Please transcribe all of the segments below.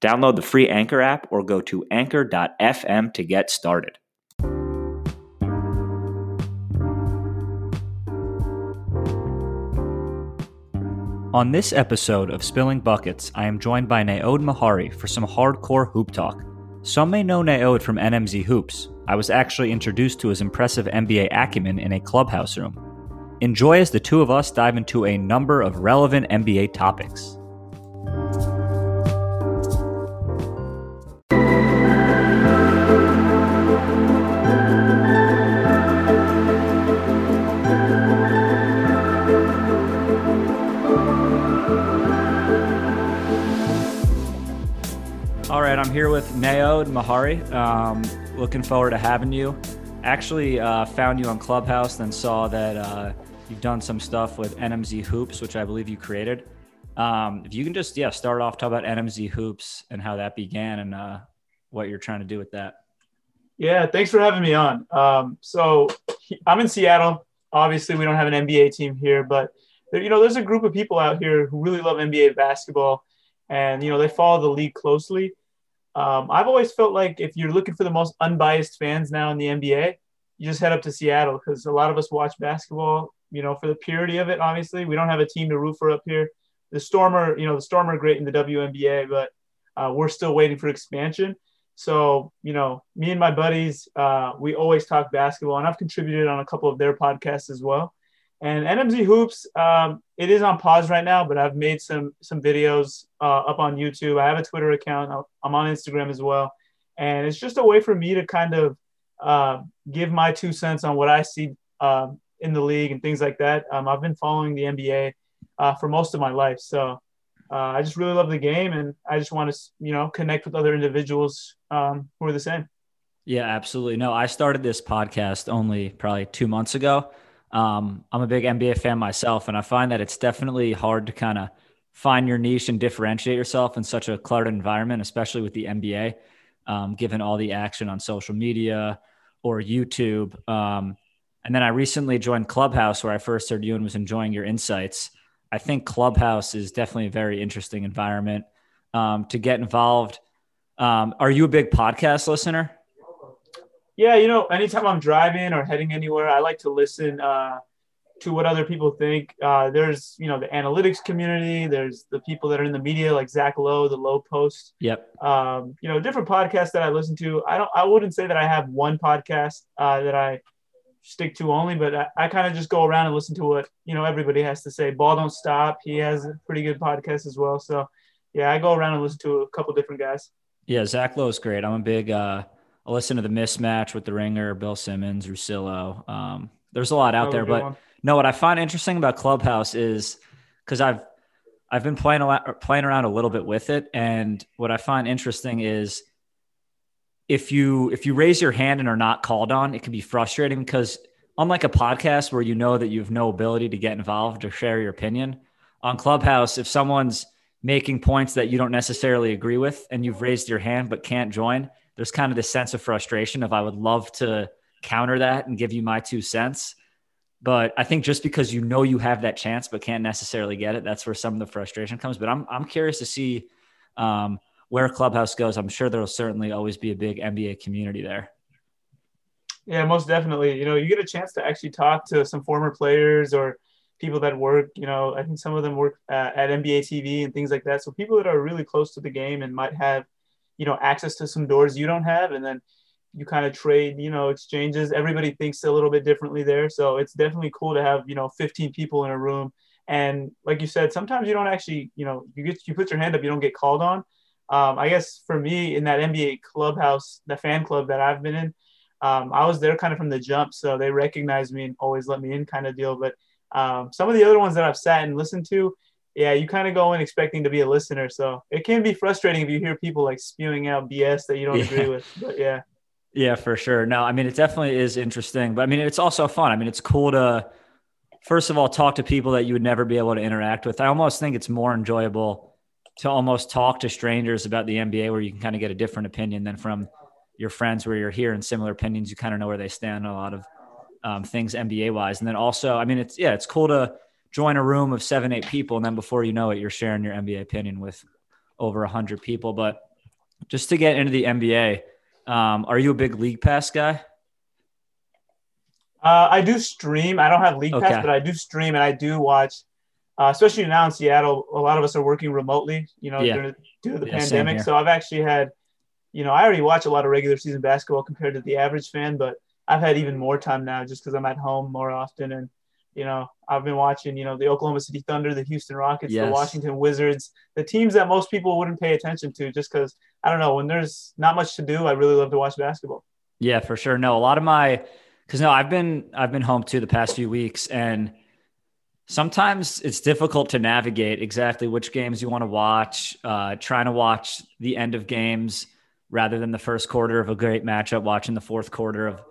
Download the free Anchor app or go to anchor.fm to get started. On this episode of Spilling Buckets, I am joined by Naod Mahari for some hardcore hoop talk. Some may know Naod from NMZ Hoops. I was actually introduced to his impressive NBA acumen in a clubhouse room. Enjoy as the two of us dive into a number of relevant NBA topics. I'm here with Naod Mahari. Um, looking forward to having you. Actually, uh, found you on Clubhouse, then saw that uh, you've done some stuff with NMZ Hoops, which I believe you created. Um, if you can just yeah start off talk about NMZ Hoops and how that began and uh, what you're trying to do with that. Yeah, thanks for having me on. Um, so I'm in Seattle. Obviously, we don't have an NBA team here, but there, you know, there's a group of people out here who really love NBA basketball, and you know, they follow the league closely. Um, I've always felt like if you're looking for the most unbiased fans now in the NBA, you just head up to Seattle because a lot of us watch basketball, you know, for the purity of it. Obviously, we don't have a team to root for up here. The Storm are, you know, the Storm are great in the WNBA, but uh, we're still waiting for expansion. So, you know, me and my buddies, uh, we always talk basketball, and I've contributed on a couple of their podcasts as well. And NMZ Hoops, um, it is on pause right now, but I've made some some videos uh, up on YouTube. I have a Twitter account. I'm on Instagram as well, and it's just a way for me to kind of uh, give my two cents on what I see uh, in the league and things like that. Um, I've been following the NBA uh, for most of my life, so uh, I just really love the game, and I just want to you know connect with other individuals um, who are the same. Yeah, absolutely. No, I started this podcast only probably two months ago. Um, I'm a big NBA fan myself, and I find that it's definitely hard to kind of find your niche and differentiate yourself in such a cluttered environment, especially with the NBA, um, given all the action on social media or YouTube. Um, and then I recently joined Clubhouse, where I first heard you and was enjoying your insights. I think Clubhouse is definitely a very interesting environment um, to get involved. Um, are you a big podcast listener? Yeah, you know, anytime I'm driving or heading anywhere, I like to listen uh, to what other people think. Uh, there's, you know, the analytics community. There's the people that are in the media, like Zach Lowe, the Lowe Post. Yep. Um, you know, different podcasts that I listen to. I don't. I wouldn't say that I have one podcast uh, that I stick to only, but I, I kind of just go around and listen to what you know everybody has to say. Ball don't stop. He has a pretty good podcast as well. So, yeah, I go around and listen to a couple different guys. Yeah, Zach Lowe's great. I'm a big. Uh I listen to the mismatch with the ringer, Bill Simmons, Russillo. Um, there's a lot out there, but one. no, what I find interesting about Clubhouse is because I've I've been playing a lot, playing around a little bit with it, and what I find interesting is if you if you raise your hand and are not called on, it can be frustrating because unlike a podcast where you know that you have no ability to get involved or share your opinion on Clubhouse, if someone's making points that you don't necessarily agree with and you've raised your hand but can't join, there's kind of this sense of frustration of I would love to counter that and give you my two cents. But I think just because you know you have that chance but can't necessarily get it, that's where some of the frustration comes. But I'm I'm curious to see um, where Clubhouse goes. I'm sure there will certainly always be a big NBA community there. Yeah, most definitely. You know, you get a chance to actually talk to some former players or people that work. You know, I think some of them work uh, at NBA TV and things like that. So people that are really close to the game and might have you know access to some doors you don't have and then you kind of trade you know exchanges. Everybody thinks a little bit differently there. So it's definitely cool to have you know 15 people in a room. And like you said sometimes you don't actually you know you get you put your hand up you don't get called on. Um, i guess for me in that nba clubhouse the fan club that i've been in um, i was there kind of from the jump so they recognized me and always let me in kind of deal. But um, some of the other ones that i've sat and listened to yeah, you kind of go in expecting to be a listener. So it can be frustrating if you hear people like spewing out BS that you don't yeah. agree with. But yeah. Yeah, for sure. No, I mean, it definitely is interesting, but I mean, it's also fun. I mean, it's cool to, first of all, talk to people that you would never be able to interact with. I almost think it's more enjoyable to almost talk to strangers about the NBA where you can kind of get a different opinion than from your friends where you're hearing similar opinions. You kind of know where they stand on a lot of um, things NBA wise. And then also, I mean, it's, yeah, it's cool to join a room of seven, eight people. And then before you know it, you're sharing your NBA opinion with over a hundred people. But just to get into the NBA, um, are you a big League Pass guy? Uh, I do stream. I don't have League okay. Pass, but I do stream and I do watch. Uh, especially now in Seattle, a lot of us are working remotely. You know, yeah. due to the yeah, pandemic. So I've actually had, you know, I already watch a lot of regular season basketball compared to the average fan, but I've had even more time now just because I'm at home more often and you know, I've been watching, you know, the Oklahoma City Thunder, the Houston Rockets, yes. the Washington Wizards, the teams that most people wouldn't pay attention to just because I don't know, when there's not much to do, I really love to watch basketball. Yeah, for sure. No, a lot of my because no, I've been I've been home too the past few weeks and sometimes it's difficult to navigate exactly which games you want to watch, uh, trying to watch the end of games rather than the first quarter of a great matchup, watching the fourth quarter of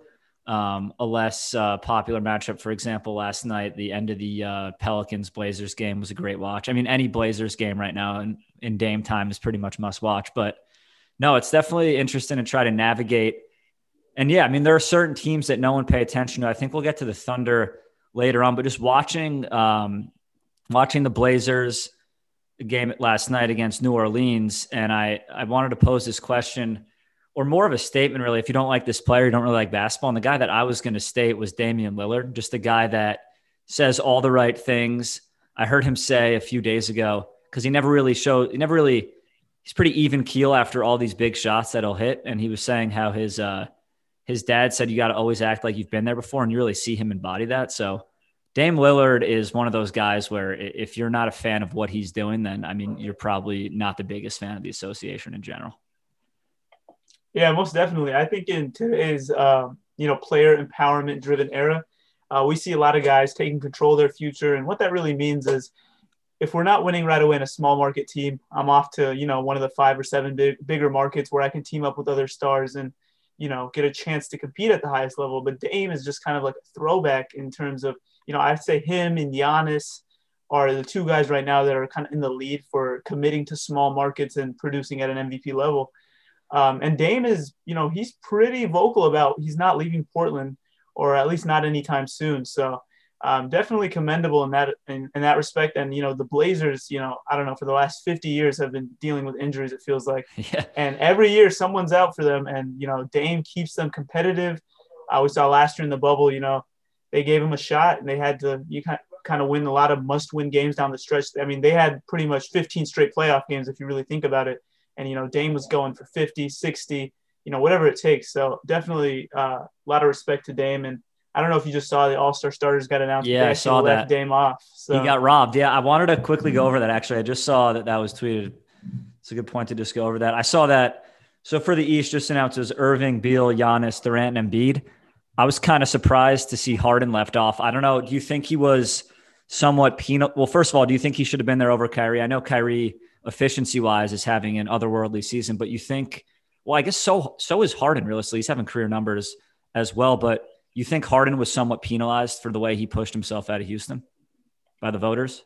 um, a less uh, popular matchup. For example, last night, the end of the uh, Pelicans Blazers game was a great watch. I mean, any Blazers game right now in, in Dame time is pretty much must watch. But no, it's definitely interesting to try to navigate. And yeah, I mean, there are certain teams that no one pay attention to. I think we'll get to the Thunder later on, but just watching um, watching the Blazers game last night against New Orleans, and I I wanted to pose this question or more of a statement, really. If you don't like this player, you don't really like basketball. And the guy that I was going to state was Damian Lillard, just a guy that says all the right things. I heard him say a few days ago because he never really showed, he never really, he's pretty even keel after all these big shots that he'll hit. And he was saying how his, uh, his dad said you got to always act like you've been there before, and you really see him embody that. So, Dame Lillard is one of those guys where if you're not a fan of what he's doing, then I mean, you're probably not the biggest fan of the association in general. Yeah, most definitely. I think in today's um, you know player empowerment driven era, uh, we see a lot of guys taking control of their future, and what that really means is if we're not winning right away in a small market team, I'm off to you know one of the five or seven big, bigger markets where I can team up with other stars and you know get a chance to compete at the highest level. But Dame is just kind of like a throwback in terms of you know I'd say him and Giannis are the two guys right now that are kind of in the lead for committing to small markets and producing at an MVP level. Um, and Dame is, you know, he's pretty vocal about he's not leaving Portland, or at least not anytime soon. So um, definitely commendable in that in, in, that respect. And you know, the Blazers, you know, I don't know, for the last 50 years have been dealing with injuries. It feels like, yeah. and every year someone's out for them. And you know, Dame keeps them competitive. Uh, we saw last year in the bubble, you know, they gave him a shot and they had to you kind kind of win a lot of must-win games down the stretch. I mean, they had pretty much 15 straight playoff games if you really think about it and you know Dame was going for 50, 60, you know whatever it takes. So definitely uh, a lot of respect to Dame, and I don't know if you just saw the All Star starters got announced. Yeah, I saw that. Dame off. So. He got robbed. Yeah, I wanted to quickly go over that. Actually, I just saw that that was tweeted. It's a good point to just go over that. I saw that. So for the East, just announced as Irving, Beal, Giannis, Durant, and Embiid. I was kind of surprised to see Harden left off. I don't know. Do you think he was somewhat penal? Well, first of all, do you think he should have been there over Kyrie? I know Kyrie efficiency wise is having an otherworldly season. But you think, well, I guess so. So is Harden. Realistically, he's having career numbers as well. But you think Harden was somewhat penalized for the way he pushed himself out of Houston by the voters?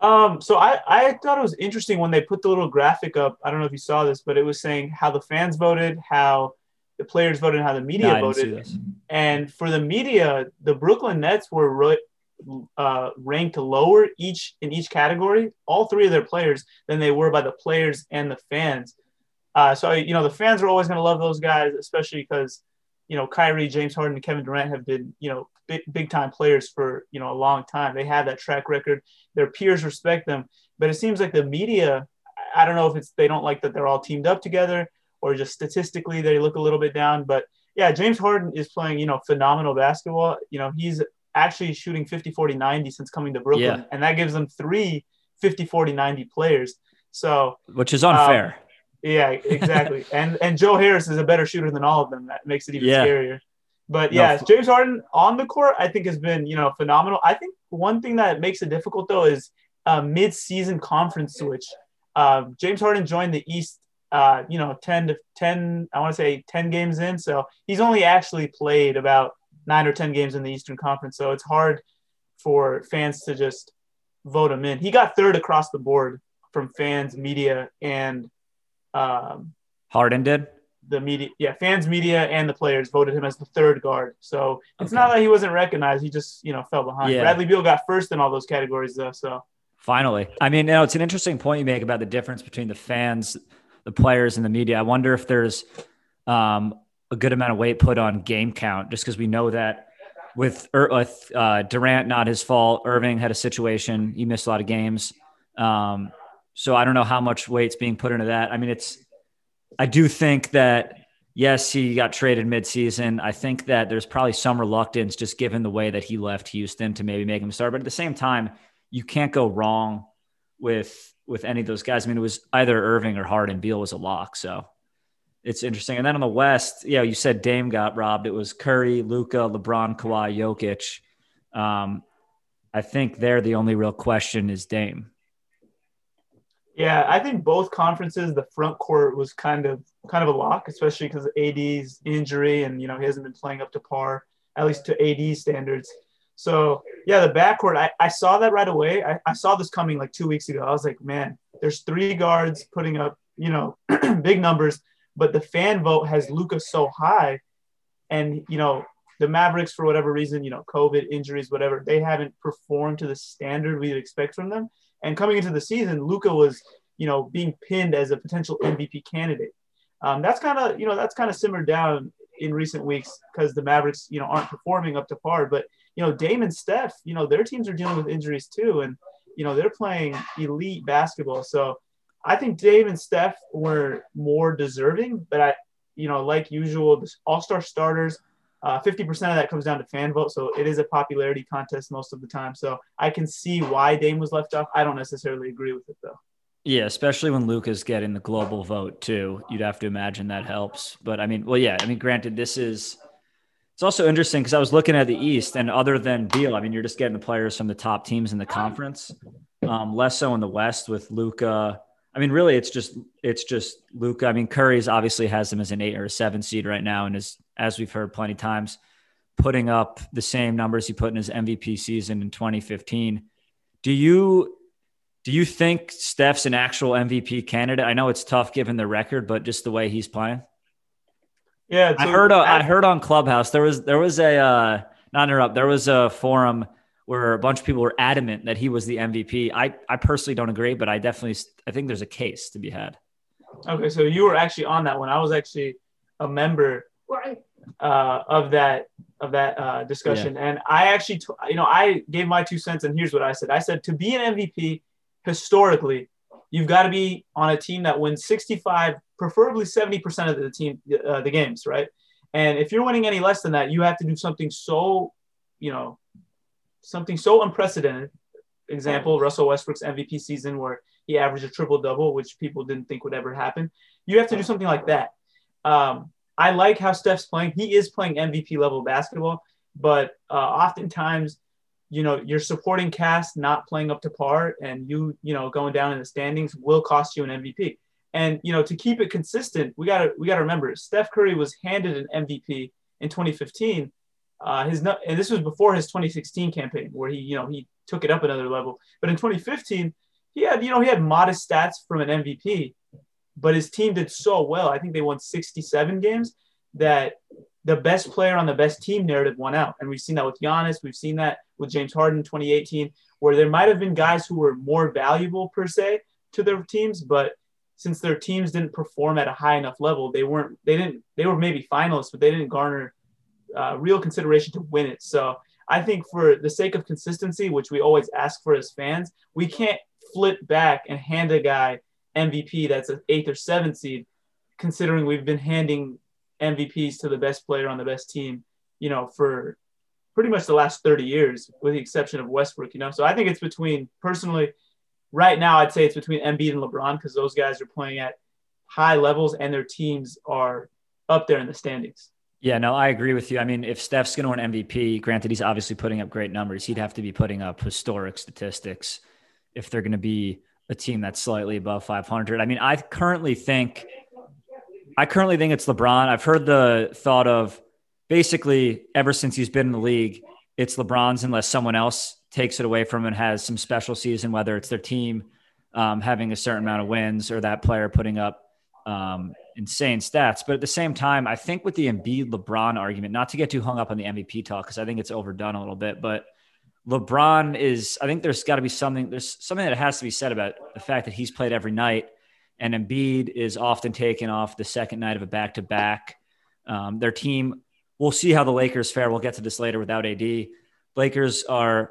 Um, so I, I thought it was interesting when they put the little graphic up. I don't know if you saw this, but it was saying how the fans voted, how the players voted, how the media no, voted. And for the media, the Brooklyn Nets were re- uh, ranked lower each in each category, all three of their players, than they were by the players and the fans. Uh, so you know the fans are always going to love those guys, especially because you know Kyrie, James Harden, and Kevin Durant have been you know big, big time players for you know a long time. They have that track record. Their peers respect them, but it seems like the media. I don't know if it's they don't like that they're all teamed up together or just statistically they look a little bit down, but yeah, James Harden is playing, you know, phenomenal basketball. You know, he's actually shooting 50 40 90 since coming to Brooklyn. Yeah. And that gives them three 50 40 90 players. So, which is unfair. Um, yeah, exactly. and and Joe Harris is a better shooter than all of them. That makes it even yeah. scarier. But yeah, no. James Harden on the court, I think has been you know phenomenal. I think one thing that makes it difficult though is uh, mid-season conference switch. Uh, James Harden joined the East, uh, you know, 10 to 10, I want to say 10 games in. So he's only actually played about nine or 10 games in the Eastern Conference. So it's hard for fans to just vote him in. He got third across the board from fans, media, and um, Harden did the media, yeah, fans, media, and the players voted him as the third guard. So it's okay. not that he wasn't recognized; he just you know fell behind. Yeah. Bradley Beal got first in all those categories, though. So finally, I mean, you know, it's an interesting point you make about the difference between the fans, the players, and the media. I wonder if there's um, a good amount of weight put on game count, just because we know that with, with uh, Durant, not his fault. Irving had a situation; he missed a lot of games. Um, so I don't know how much weight's being put into that. I mean, it's I do think that yes, he got traded midseason. I think that there's probably some reluctance just given the way that he left Houston to maybe make him start. But at the same time, you can't go wrong with with any of those guys. I mean, it was either Irving or Harden. Beal was a lock, so it's interesting. And then on the West, yeah, you said Dame got robbed. It was Curry, Luka, LeBron, Kawhi, Jokic. Um, I think there the only real question is Dame. Yeah, I think both conferences, the front court was kind of kind of a lock, especially because AD's injury and you know he hasn't been playing up to par, at least to AD standards. So yeah, the backcourt, I, I saw that right away. I, I saw this coming like two weeks ago. I was like, man, there's three guards putting up, you know, big numbers, but the fan vote has Luka so high. And you know, the Mavericks, for whatever reason, you know, COVID, injuries, whatever, they haven't performed to the standard we'd expect from them. And coming into the season, Luka was, you know, being pinned as a potential MVP candidate. Um, that's kind of, you know, that's kind of simmered down in recent weeks because the Mavericks, you know, aren't performing up to par. But you know, Dame and Steph, you know, their teams are dealing with injuries too, and you know, they're playing elite basketball. So I think Dame and Steph were more deserving, but I, you know, like usual, All-Star starters uh, 50% of that comes down to fan vote. So it is a popularity contest most of the time. So I can see why Dame was left off. I don't necessarily agree with it though. Yeah, especially when Luka's getting the global vote too. You'd have to imagine that helps. But I mean, well, yeah, I mean, granted, this is it's also interesting because I was looking at the East, and other than Beal, I mean, you're just getting the players from the top teams in the conference. Um, less so in the West with Luka. I mean, really, it's just it's just Luka. I mean, Curry's obviously has him as an eight or a seven seed right now, and is as we've heard plenty of times, putting up the same numbers he put in his MVP season in 2015. Do you do you think Steph's an actual MVP candidate? I know it's tough given the record, but just the way he's playing. Yeah, I heard. Uh, I heard on Clubhouse there was there was a uh, not interrupt. There was a forum where a bunch of people were adamant that he was the MVP. I, I personally don't agree, but I definitely I think there's a case to be had. Okay, so you were actually on that one. I was actually a member uh, of that of that uh, discussion, yeah. and I actually t- you know I gave my two cents, and here's what I said. I said to be an MVP historically, you've got to be on a team that wins 65, preferably 70 percent of the team uh, the games, right? And if you're winning any less than that, you have to do something so you know something so unprecedented. Example, Russell Westbrook's MVP season where he averaged a triple double, which people didn't think would ever happen. You have to do something like that. Um, I like how Steph's playing. He is playing MVP level basketball, but uh, oftentimes, you know, your supporting cast not playing up to par and you, you know, going down in the standings will cost you an MVP. And you know, to keep it consistent, we gotta we gotta remember Steph Curry was handed an MVP in 2015 uh, his and this was before his 2016 campaign where he you know he took it up another level. But in 2015, he had you know he had modest stats from an MVP, but his team did so well. I think they won 67 games that the best player on the best team narrative won out. And we've seen that with Giannis. We've seen that with James Harden 2018, where there might have been guys who were more valuable per se to their teams, but since their teams didn't perform at a high enough level, they weren't they didn't they were maybe finalists, but they didn't garner uh, real consideration to win it. So I think for the sake of consistency, which we always ask for as fans, we can't flip back and hand a guy MVP that's an eighth or seventh seed, considering we've been handing MVPs to the best player on the best team, you know, for pretty much the last 30 years, with the exception of Westbrook, you know. So I think it's between personally, right now, I'd say it's between Embiid and LeBron because those guys are playing at high levels and their teams are up there in the standings. Yeah, no, I agree with you. I mean, if Steph's going to win MVP, granted, he's obviously putting up great numbers. He'd have to be putting up historic statistics if they're going to be a team that's slightly above 500. I mean, I currently think I currently think it's LeBron. I've heard the thought of basically ever since he's been in the league, it's LeBron's unless someone else takes it away from him and has some special season, whether it's their team um, having a certain amount of wins or that player putting up um, insane stats. But at the same time, I think with the Embiid LeBron argument, not to get too hung up on the MVP talk because I think it's overdone a little bit, but LeBron is, I think there's got to be something, there's something that has to be said about the fact that he's played every night and Embiid is often taken off the second night of a back to back. Their team, we'll see how the Lakers fare. We'll get to this later without AD. Lakers are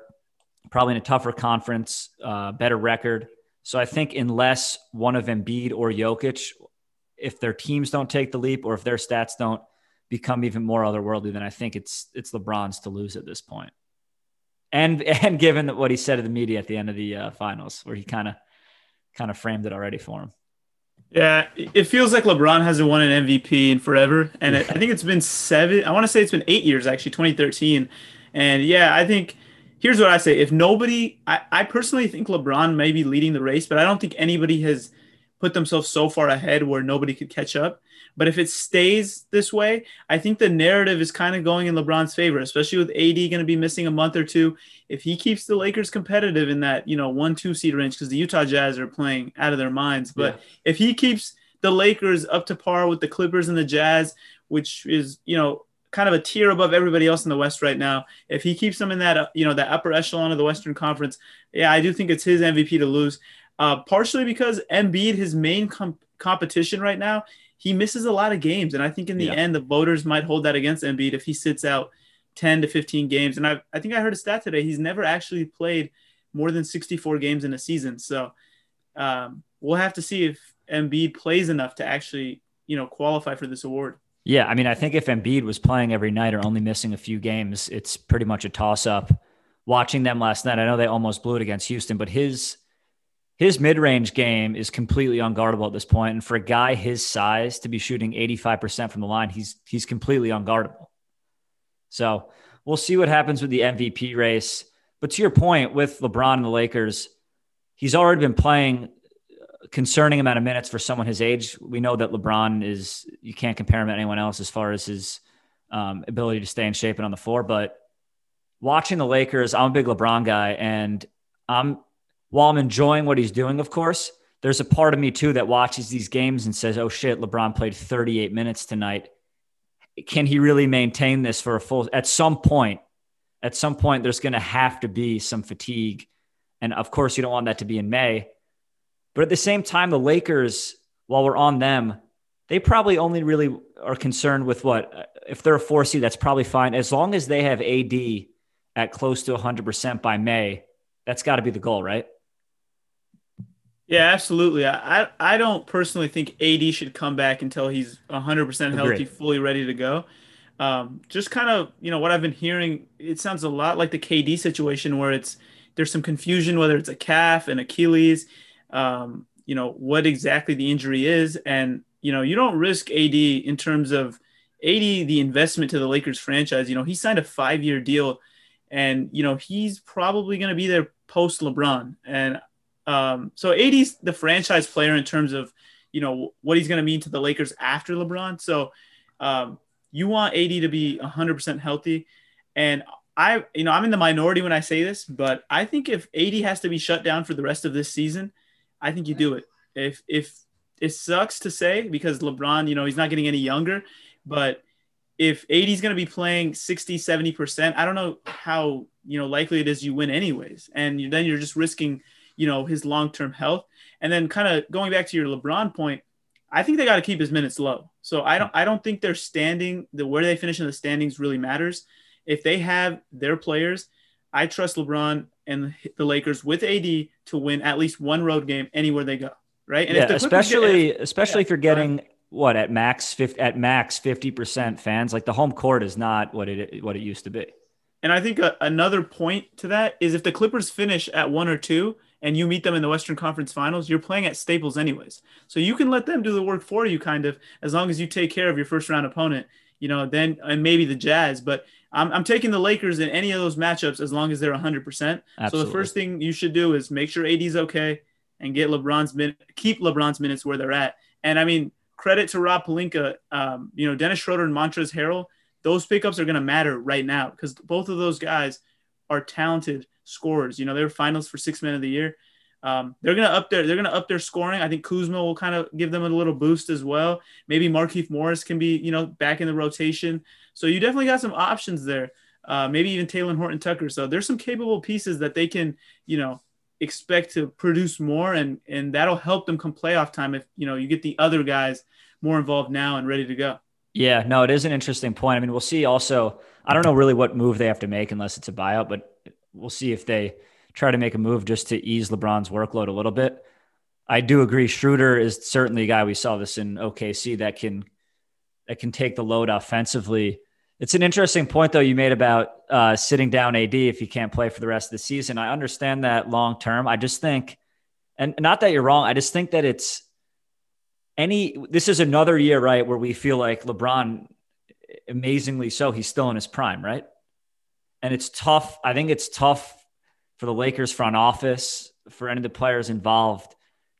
probably in a tougher conference, uh, better record. So I think unless one of Embiid or Jokic, if their teams don't take the leap or if their stats don't become even more otherworldly, then I think it's it's LeBron's to lose at this point and and given what he said to the media at the end of the uh, finals, where he kind of kind of framed it already for him. Yeah, it feels like LeBron hasn't won an MVP in forever, and it, I think it's been seven. I want to say it's been eight years actually, 2013. And yeah, I think here's what I say: if nobody, I, I personally think LeBron may be leading the race, but I don't think anybody has put themselves so far ahead where nobody could catch up. But if it stays this way, I think the narrative is kind of going in LeBron's favor, especially with AD going to be missing a month or two. If he keeps the Lakers competitive in that, you know, one, two seed range, because the Utah Jazz are playing out of their minds. But yeah. if he keeps the Lakers up to par with the Clippers and the Jazz, which is, you know, kind of a tier above everybody else in the West right now. If he keeps them in that, uh, you know, that upper echelon of the Western Conference, yeah, I do think it's his MVP to lose. Uh, partially because Embiid, his main com- competition right now, he misses a lot of games. And I think in the yeah. end, the voters might hold that against Embiid if he sits out 10 to 15 games. And I, I think I heard a stat today. He's never actually played more than 64 games in a season. So um, we'll have to see if Embiid plays enough to actually, you know, qualify for this award. Yeah. I mean, I think if Embiid was playing every night or only missing a few games, it's pretty much a toss up. Watching them last night, I know they almost blew it against Houston, but his his mid-range game is completely unguardable at this point and for a guy his size to be shooting 85% from the line he's he's completely unguardable. So we'll see what happens with the mvp race. But to your point with lebron and the lakers he's already been playing concerning amount of minutes for someone his age. We know that lebron is you can't compare him to anyone else as far as his um, ability to stay in shape and on the floor but watching the lakers i'm a big lebron guy and i'm while I'm enjoying what he's doing, of course, there's a part of me too that watches these games and says, oh shit, LeBron played 38 minutes tonight. Can he really maintain this for a full? At some point, at some point, there's going to have to be some fatigue. And of course, you don't want that to be in May. But at the same time, the Lakers, while we're on them, they probably only really are concerned with what uh, if they're a four seed, that's probably fine. As long as they have AD at close to 100% by May, that's got to be the goal, right? Yeah, absolutely. I, I don't personally think AD should come back until he's 100% healthy, Agreed. fully ready to go. Um, just kind of, you know, what I've been hearing, it sounds a lot like the KD situation where it's there's some confusion whether it's a calf and Achilles, um, you know, what exactly the injury is. And, you know, you don't risk AD in terms of AD, the investment to the Lakers franchise. You know, he signed a five year deal and, you know, he's probably going to be there post LeBron. And um, so AD's the franchise player in terms of, you know, what he's going to mean to the Lakers after LeBron. So um, you want AD to be 100% healthy. And I, you know, I'm in the minority when I say this, but I think if AD has to be shut down for the rest of this season, I think you do it. If, if it sucks to say because LeBron, you know, he's not getting any younger, but if AD is going to be playing 60, 70%, I don't know how, you know, likely it is you win anyways. And then you're just risking – you know, his long term health. And then kind of going back to your LeBron point, I think they got to keep his minutes low. So I don't I don't think their standing, the where they finish in the standings really matters. If they have their players, I trust LeBron and the Lakers with AD to win at least one road game anywhere they go. Right. And yeah, especially get, especially yeah, if you're getting what at max 50, at max 50% fans, like the home court is not what it what it used to be. And I think a, another point to that is if the Clippers finish at one or two, and you meet them in the Western Conference Finals, you're playing at Staples anyways. So you can let them do the work for you, kind of, as long as you take care of your first round opponent, you know, then and maybe the Jazz. But I'm, I'm taking the Lakers in any of those matchups as long as they're 100%. So the first thing you should do is make sure AD's okay and get LeBron's min- keep LeBron's minutes where they're at. And I mean, credit to Rob Pelinka, um, you know, Dennis Schroeder and Montrezl Harrell, those pickups are going to matter right now because both of those guys are talented scorers. You know, they were finals for six men of the year. Um, they're gonna up their they're gonna up their scoring. I think Kuzma will kind of give them a little boost as well. Maybe Markieff Morris can be you know back in the rotation. So you definitely got some options there. Uh, maybe even Talen Horton Tucker. So there's some capable pieces that they can you know expect to produce more, and and that'll help them come playoff time if you know you get the other guys more involved now and ready to go. Yeah, no, it is an interesting point. I mean, we'll see. Also, I don't know really what move they have to make unless it's a buyout, but we'll see if they try to make a move just to ease LeBron's workload a little bit. I do agree. Schroeder is certainly a guy we saw this in OKC that can that can take the load offensively. It's an interesting point though you made about uh, sitting down AD if he can't play for the rest of the season. I understand that long term. I just think, and not that you're wrong. I just think that it's any. This is another year, right, where we feel like LeBron, amazingly so, he's still in his prime, right? And it's tough. I think it's tough for the Lakers front office, for any of the players involved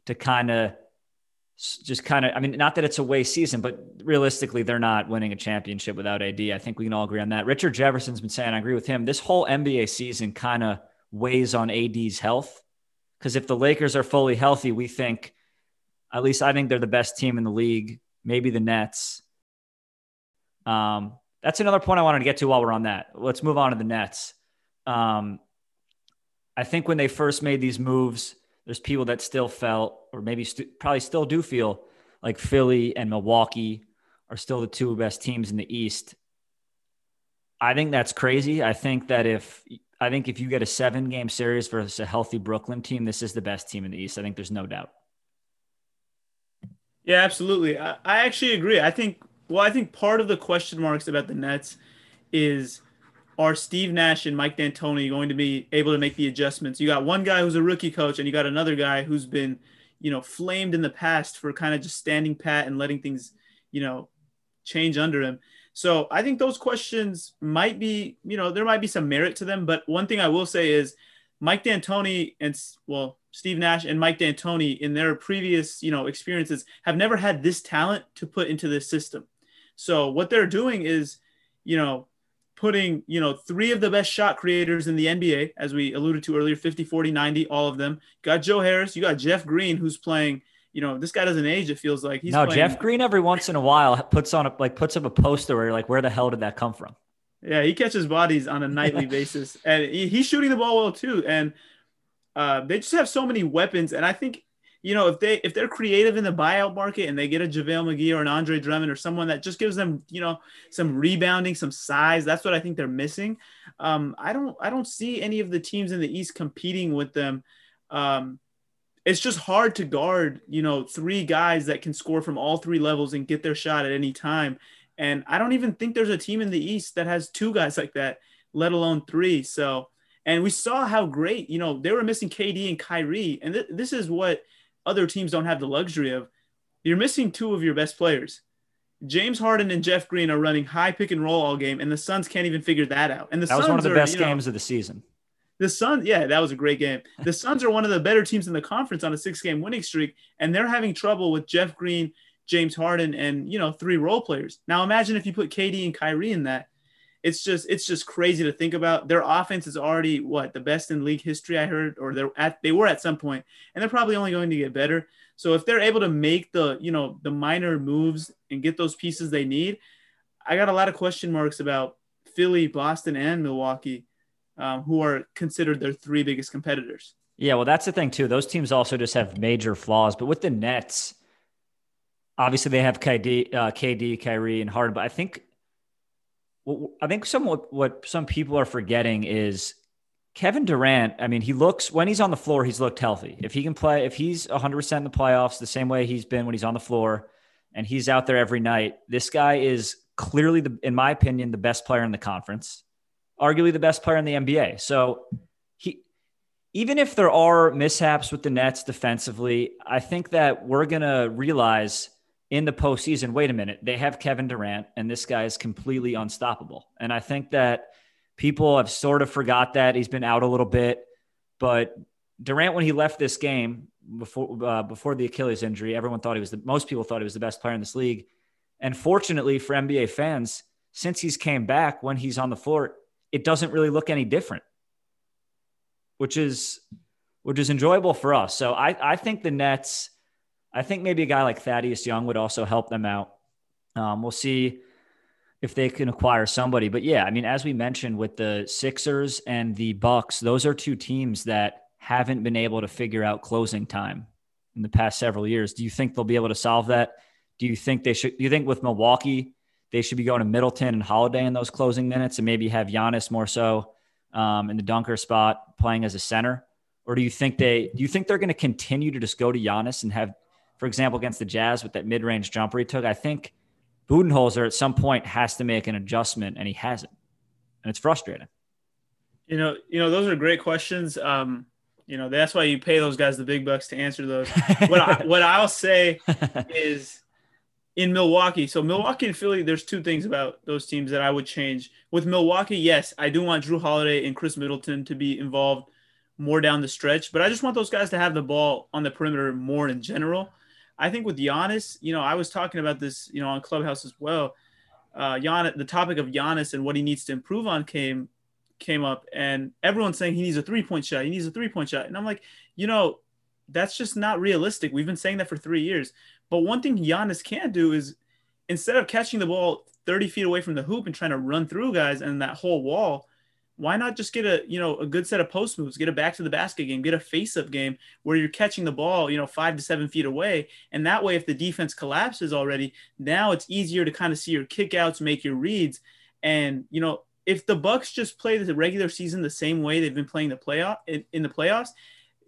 to kind of just kind of, I mean, not that it's a waste season, but realistically, they're not winning a championship without AD. I think we can all agree on that. Richard Jefferson's been saying, I agree with him, this whole NBA season kind of weighs on AD's health. Because if the Lakers are fully healthy, we think, at least I think they're the best team in the league, maybe the Nets. Um, that's another point I wanted to get to while we're on that. Let's move on to the Nets. Um, I think when they first made these moves, there's people that still felt, or maybe st- probably still do feel, like Philly and Milwaukee are still the two best teams in the East. I think that's crazy. I think that if I think if you get a seven game series versus a healthy Brooklyn team, this is the best team in the East. I think there's no doubt. Yeah, absolutely. I, I actually agree. I think well, I think part of the question marks about the Nets is are Steve Nash and Mike D'Antoni going to be able to make the adjustments? You got one guy who's a rookie coach, and you got another guy who's been, you know, flamed in the past for kind of just standing pat and letting things, you know, change under him. So I think those questions might be, you know, there might be some merit to them. But one thing I will say is Mike D'Antoni and well, Steve Nash and Mike D'Antoni in their previous, you know, experiences have never had this talent to put into this system. So what they're doing is, you know, putting, you know, three of the best shot creators in the NBA, as we alluded to earlier 50, 40, 90, all of them. You got Joe Harris, you got Jeff Green, who's playing. You know, this guy doesn't age. It feels like he's no playing, Jeff Green. Every once in a while, puts on a like puts up a poster where you're like, where the hell did that come from? Yeah, he catches bodies on a nightly basis, and he, he's shooting the ball well too. And uh, they just have so many weapons, and I think you know, if they if they're creative in the buyout market and they get a JaVale McGee or an Andre Drummond or someone that just gives them, you know, some rebounding, some size, that's what I think they're missing. Um, I don't I don't see any of the teams in the East competing with them. Um, it's just hard to guard, you know, three guys that can score from all three levels and get their shot at any time. And I don't even think there's a team in the East that has two guys like that, let alone three. So, and we saw how great, you know, they were missing KD and Kyrie. And th- this is what other teams don't have the luxury of. You're missing two of your best players. James Harden and Jeff Green are running high pick and roll all game, and the Suns can't even figure that out. And the that Suns was one of the are, best you know, games of the season. The Suns, yeah, that was a great game. The Suns are one of the better teams in the conference on a six-game winning streak, and they're having trouble with Jeff Green, James Harden, and you know three role players. Now imagine if you put KD and Kyrie in that. It's just it's just crazy to think about. Their offense is already what the best in league history. I heard, or they're at they were at some point, and they're probably only going to get better. So if they're able to make the, you know, the minor moves and get those pieces they need, I got a lot of question marks about Philly, Boston, and Milwaukee, um, who are considered their three biggest competitors. Yeah, well, that's the thing too. Those teams also just have major flaws. But with the Nets, obviously they have KD, uh, KD, Kyrie, and Harden. But I think, I think some what, what some people are forgetting is Kevin Durant, I mean, he looks when he's on the floor, he's looked healthy. If he can play, if he's 100% in the playoffs, the same way he's been when he's on the floor and he's out there every night, this guy is clearly, the, in my opinion, the best player in the conference, arguably the best player in the NBA. So he, even if there are mishaps with the Nets defensively, I think that we're going to realize in the postseason, wait a minute, they have Kevin Durant, and this guy is completely unstoppable. And I think that people have sort of forgot that he's been out a little bit, but Durant, when he left this game before uh, before the Achilles injury, everyone thought he was the most people thought he was the best player in this league. And fortunately for NBA fans, since he's came back, when he's on the floor, it doesn't really look any different, which is which is enjoyable for us. So I I think the Nets I think maybe a guy like Thaddeus Young would also help them out. Um, we'll see if they can acquire somebody. But yeah, I mean, as we mentioned with the Sixers and the Bucks, those are two teams that haven't been able to figure out closing time in the past several years. Do you think they'll be able to solve that? Do you think they should? Do you think with Milwaukee they should be going to Middleton and Holiday in those closing minutes, and maybe have Giannis more so um, in the dunker spot playing as a center? Or do you think they? Do you think they're going to continue to just go to Giannis and have for example, against the Jazz with that mid range jumper he took, I think Budenholzer at some point has to make an adjustment, and he hasn't. And it's frustrating. You know, you know, those are great questions. Um, you know, that's why you pay those guys the big bucks to answer those. what I, what I'll say is in Milwaukee. So Milwaukee and Philly, there's two things about those teams that I would change. With Milwaukee, yes, I do want Jrue Holiday and Khris Middleton to be involved more down the stretch, but I just want those guys to have the ball on the perimeter more in general. I think with Giannis, you know, I was talking about this, you know, on Clubhouse as well. Uh, Giannis, the topic of Giannis and what he needs to improve on came came up, and everyone's saying he needs a three point shot. He needs a three point shot, and I'm like, you know, that's just not realistic. We've been saying that for three years. But one thing Giannis can do is instead of catching the ball 30 feet away from the hoop and trying to run through guys and that whole wall, why not just get a you know a good set of post moves get a back to the basket game get a face up game where you're catching the ball you know five to seven feet away. And that way if the defense collapses already now it's easier to kind of see your kickouts make your reads. And you know if the bucks just play the regular season the same way they've been playing the playoff in, in the playoffs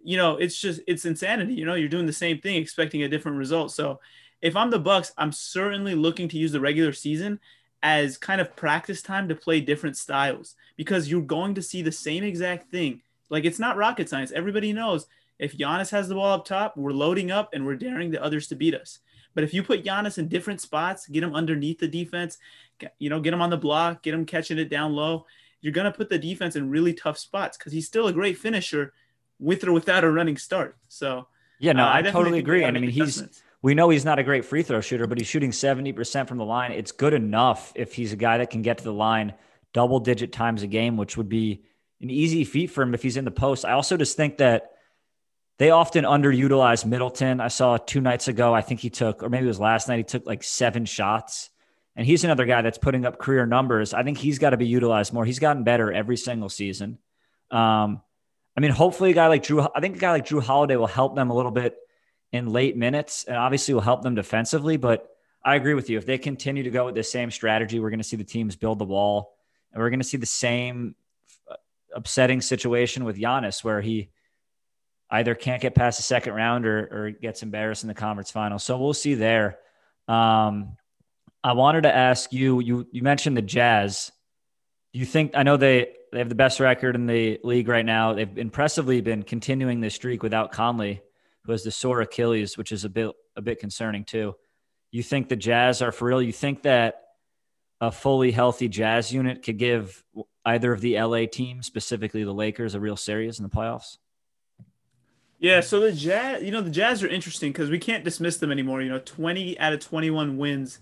you know it's just it's insanity you know you're doing the same thing expecting a different result. So if i'm the bucks i'm certainly looking to use the regular season as kind of practice time to play different styles because you're going to see the same exact thing. Like it's not rocket science. Everybody knows if Giannis has the ball up top, we're loading up and we're daring the others to beat us. But if you put Giannis in different spots, get him underneath the defense, you know, get him on the block, get him catching it down low, you're going to put the defense in really tough spots because he's still a great finisher with or without a running start. So, yeah, no, uh, I, I totally agree. And I mean, he's we know he's not a great free throw shooter, but he's shooting 70% from the line. It's good enough if he's a guy that can get to the line double digit times a game, which would be an easy feat for him if he's in the post. I also just think that they often underutilize Middleton. I saw two nights ago, I think he took, or maybe it was last night, he took like seven shots. And he's another guy that's putting up career numbers. I think he's got to be utilized more. He's gotten better every single season. Um, I mean, hopefully, a guy like Jrue, I think a guy like Jrue Holiday will help them a little bit in late minutes and obviously will help them defensively. But I agree with you. If they continue to go with the same strategy, we're going to see the teams build the wall and we're going to see the same upsetting situation with Giannis where he either can't get past the second round or, or gets embarrassed in the conference final. So we'll see there. Um, I wanted to ask you, you, you mentioned the Jazz. Do you think, I know they, they have the best record in the league right now. They've impressively been continuing this streak without Conley who has the sore Achilles, which is a bit a bit concerning too. You think the Jazz are for real? You think that a fully healthy Jazz unit could give either of the LA teams, specifically the Lakers, a real series in the playoffs? Yeah, so the Jazz, you know, the Jazz are interesting because we can't dismiss them anymore. You know, 20 out of 21 wins,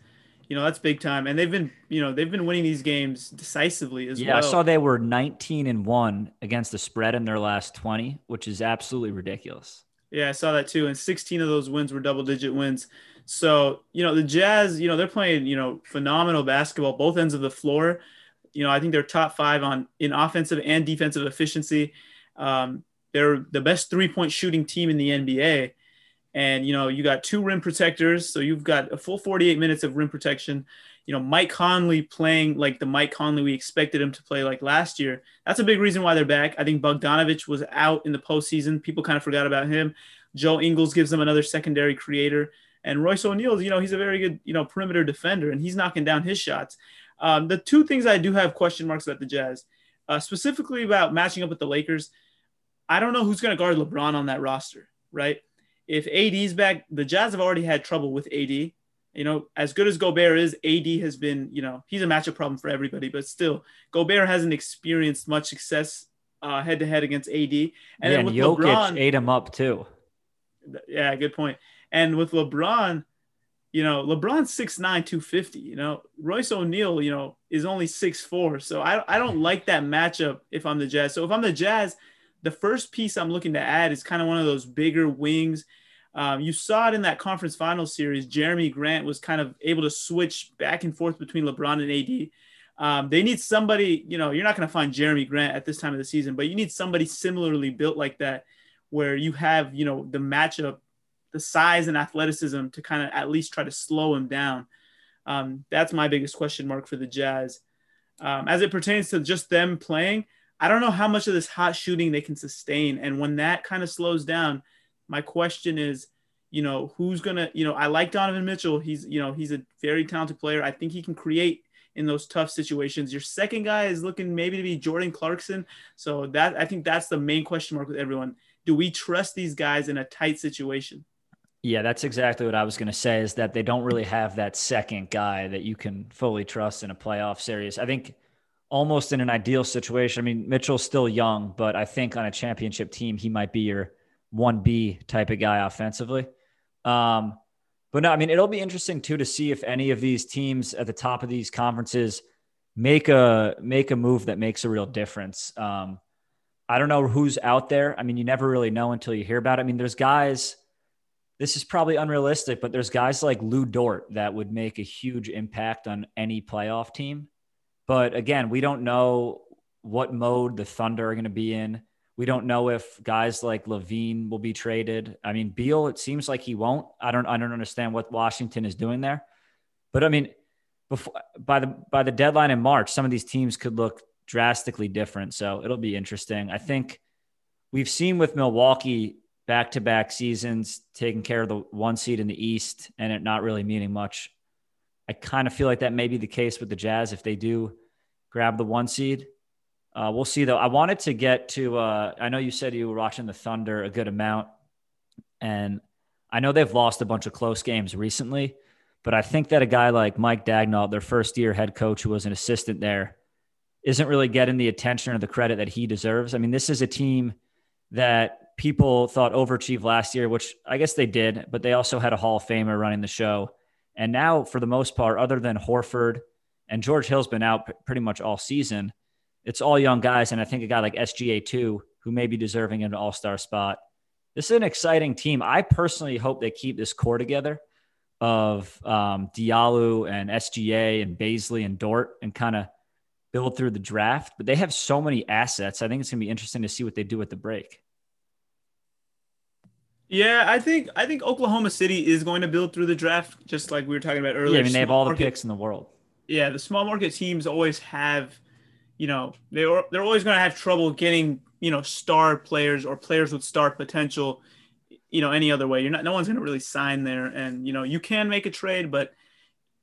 you know, that's big time. And they've been, you know, they've been winning these games decisively as yeah, well. Yeah, I saw they were 19 and 1 against the spread in their last 20, which is absolutely ridiculous. Yeah, I saw that too. And 16 of those wins were double digit wins. So, you know, the Jazz, you know, they're playing, you know, phenomenal basketball, both ends of the floor. You know, I think they're top five on in offensive and defensive efficiency. Um, they're the best three point shooting team in the NBA. And, you know, you got two rim protectors. So you've got a full 48 minutes of rim protection you know, Mike Conley playing like the Mike Conley we expected him to play like last year. That's a big reason why they're back. I think Bogdanovich was out in the postseason. People kind of forgot about him. Joe Ingles gives them another secondary creator. And Royce O'Neale, you know, he's a very good, you know, perimeter defender and he's knocking down his shots. Um, the two things I do have question marks about the Jazz, uh, specifically about matching up with the Lakers, I don't know who's going to guard LeBron on that roster, right? If AD's back, the Jazz have already had trouble with AD You know, as good as Gobert is, AD has been, you know, he's a matchup problem for everybody, but still, Gobert hasn't experienced much success head to head against AD. And yeah, then with and Jokic LeBron, ate him up too. Yeah, good point. And with LeBron, you know, LeBron's 6'9, 250. You know, Royce O'Neale, you know, is only 6'4. So I, I don't like that matchup if I'm the Jazz. So if I'm the Jazz, the first piece I'm looking to add is kind of one of those bigger wings um, you saw it in that conference final series. Jerami Grant was kind of able to switch back and forth between LeBron and AD. Um, they need somebody, you know, you're not going to find Jerami Grant at this time of the season, but you need somebody similarly built like that, where you have, you know, the matchup, the size and athleticism to kind of at least try to slow him down. Um, that's my biggest question mark for the Jazz. Um, as it pertains to just them playing, I don't know how much of this hot shooting they can sustain. And when that kind of slows down, my question is, you know, who's gonna, you know, I like Donovan Mitchell. He's, you know, he's a very talented player. I think he can create in those tough situations. Your second guy is looking maybe to be Jordan Clarkson. So that I think that's the main question mark with everyone. Do we trust these guys in a tight situation? Yeah, that's exactly what I was going to say is that they don't really have that second guy that you can fully trust in a playoff series. I think almost in an ideal situation. I mean, Mitchell's still young, but I think on a championship team, he might be your 1B type of guy offensively. Um, but no, I mean, it'll be interesting too to see if any of these teams at the top of these conferences make a make a move that makes a real difference. Um, I don't know who's out there. I mean, you never really know until you hear about it. I mean, there's guys. This is probably unrealistic, but there's guys like Lu Dort that would make a huge impact on any playoff team. But again, we don't know what mode the Thunder are going to be in. We don't know if guys like LaVine will be traded. I mean, Beal, it seems like he won't. I don't I don't understand what Washington is doing there. But I mean, before by the by the deadline in March, some of these teams could look drastically different. So it'll be interesting. I think we've seen with Milwaukee back to back seasons taking care of the one seed in the East and it not really meaning much. I kind of feel like that may be the case with the Jazz if they do grab the one seed. Uh, we'll see though. I wanted to get to. Uh, I know you said you were watching the Thunder a good amount, and I know they've lost a bunch of close games recently. But I think that a guy like Mike Daigneault, their first year head coach, who was an assistant there, isn't really getting the attention or the credit that he deserves. I mean, this is a team that people thought overachieved last year, which I guess they did, but they also had a Hall of Famer running the show. And now, for the most part, other than Horford and George Hill's been out pretty much all season it's all young guys. And I think a guy like SGA2, who may be deserving an all star spot. This is an exciting team. I personally hope they keep this core together of um, Diallo and SGA and Bazley and Dort and kind of build through the draft. But they have so many assets. I think it's going to be interesting to see what they do with the break. Yeah, I think I think Oklahoma City is going to build through the draft, just like we were talking about earlier. Yeah, I mean they have all market, the picks in the world. Yeah, the small market teams always have you know they are they're always going to have trouble getting you know star players or players with star potential you know any other way. You're not no one's going to really sign there. And you know you can make a trade but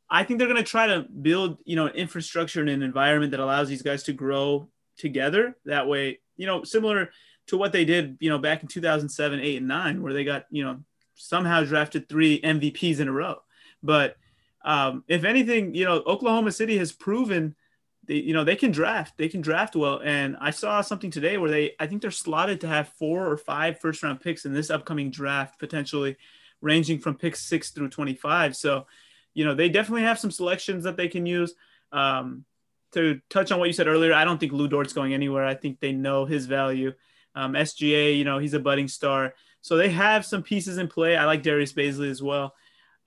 i think they're going to try to build you know infrastructure and an environment that allows these guys to grow together. That way you know similar to what they did you know back in 2007 8 and 9 where they got you know somehow drafted three mvps in a row. But um, if anything you know oklahoma city has proven they you know they can draft they can draft well. And i saw something today where they i think they're slotted to have four or five first round picks in this upcoming draft potentially ranging from picks 6 through 25 so you know they definitely have some selections that they can use. Um, to touch on what you said earlier i don't think Lu Dort's going anywhere. I think they know his value. Um, sga you know he's a budding star. So they have some pieces in play. I like darius Bazley as well.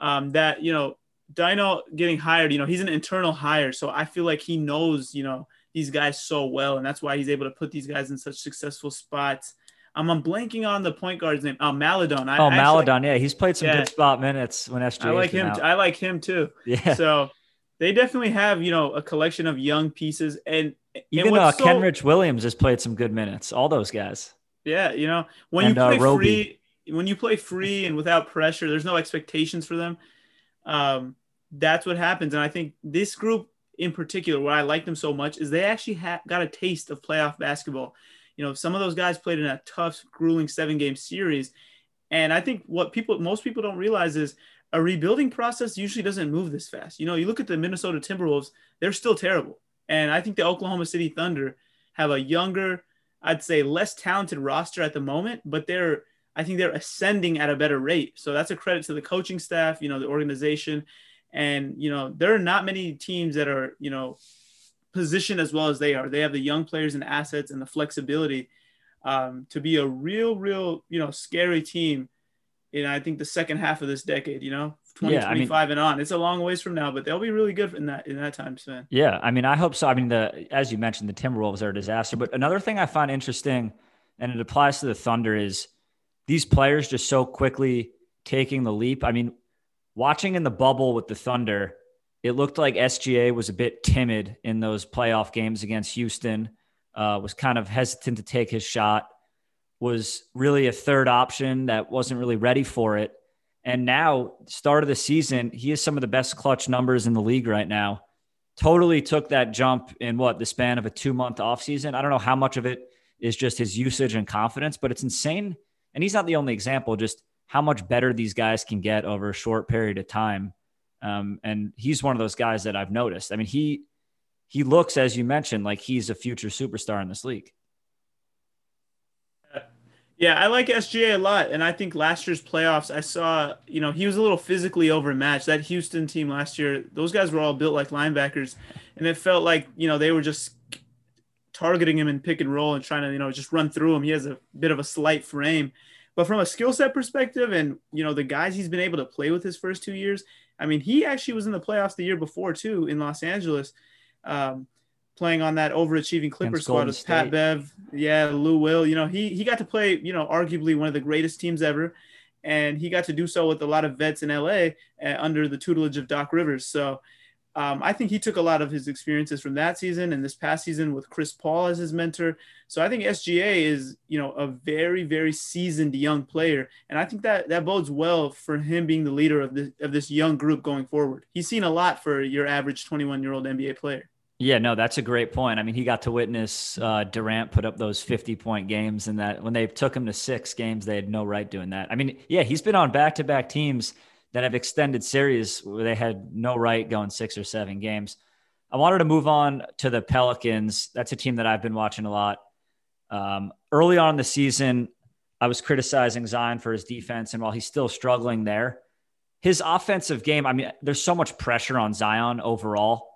Um, that you know Dino getting hired, you know, he's an internal hire. So I feel like he knows, you know, these guys so well. And that's why he's able to put these guys in such successful spots. Um, I'm blanking on the point guard's name. Oh, Maledon. I, oh, Maledon. yeah. He's played some yeah. good spot minutes when SJ. I like him. Out. I like him too. Yeah. So they definitely have, you know, a collection of young pieces. And even and uh, so, Kenrich Williams has played some good minutes. All those guys. Yeah. You know, when and, you uh, play uh, free, when you play free and without pressure, there's no expectations for them um, that's what happens. And I think this group in particular, why I like them so much is they actually ha- got a taste of playoff basketball. You know, some of those guys played in a tough, grueling seven game series. And I think what people, most people don't realize is a rebuilding process usually doesn't move this fast. You know, you look at the Minnesota Timberwolves, they're still terrible. And I think the Oklahoma City Thunder have a younger, I'd say less talented roster at the moment, but they're I think they're ascending at a better rate. So that's a credit to the coaching staff, you know, the organization. And, you know, there are not many teams that are, you know, positioned as well as they are. They have the young players and assets and the flexibility um, to be a real, real, you know, scary team in I think the second half of this decade, you know, 2025 yeah, I mean, and on. It's a long ways from now, but they'll be really good in that in that time span. Yeah, I mean, I hope so. I mean, the as you mentioned, the Timberwolves are a disaster. But another thing I find interesting, and it applies to the Thunder, is these players just so quickly taking the leap. I mean, watching in the bubble with the Thunder, it looked like SGA was a bit timid in those playoff games against Houston. Uh, was kind of hesitant to take his shot. Was really a third option that wasn't really ready for it and now, start of the season, he has some of the best clutch numbers in the league right now. Totally took that jump in what the span of a two month offseason. I don't know how much of it is just his usage and confidence, but it's insane. And he's not the only example, just how much better these guys can get over a short period of time. Um, and he's one of those guys that I've noticed. I mean, he he looks, as you mentioned, like he's a future superstar in this league. Yeah, I like SGA a lot, and I think last year's playoffs, I saw you know he was a little physically overmatched. That Houston team last year, those guys were all built like linebackers, and it felt like you know they were just targeting him in pick and roll and trying to you know just run through him. He has a bit of a slight frame, but from a skill set perspective, and you know the guys he's been able to play with his first two years, I mean he actually was in the playoffs the year before too in Los Angeles. Um, playing on that overachieving Clippers squad with Pat Bev, yeah, Lou Will. You know, he he got to play, you know, arguably one of the greatest teams ever, and he got to do so with a lot of vets in LA uh, under the tutelage of Doc Rivers. So. Um, I think he took a lot of his experiences from that season and this past season with Chris Paul as his mentor. So I think SGA is, you know, a very, very seasoned young player, and I think that that bodes well for him being the leader of this of this young group going forward. He's seen a lot for your average 21 year old NBA player. Yeah, no, that's a great point. I mean, he got to witness uh, Durant put up those 50 point games, and that when they took him to six games, they had no right doing that. I mean, yeah, he's been on back to back teams that have extended series where they had no right going six or seven games. I wanted to move on to the Pelicans. That's a team that I've been watching a lot. Um, early on in the season, I was criticizing Zion for his defense, and while he's still struggling there, his offensive game, I mean, there's so much pressure on Zion overall,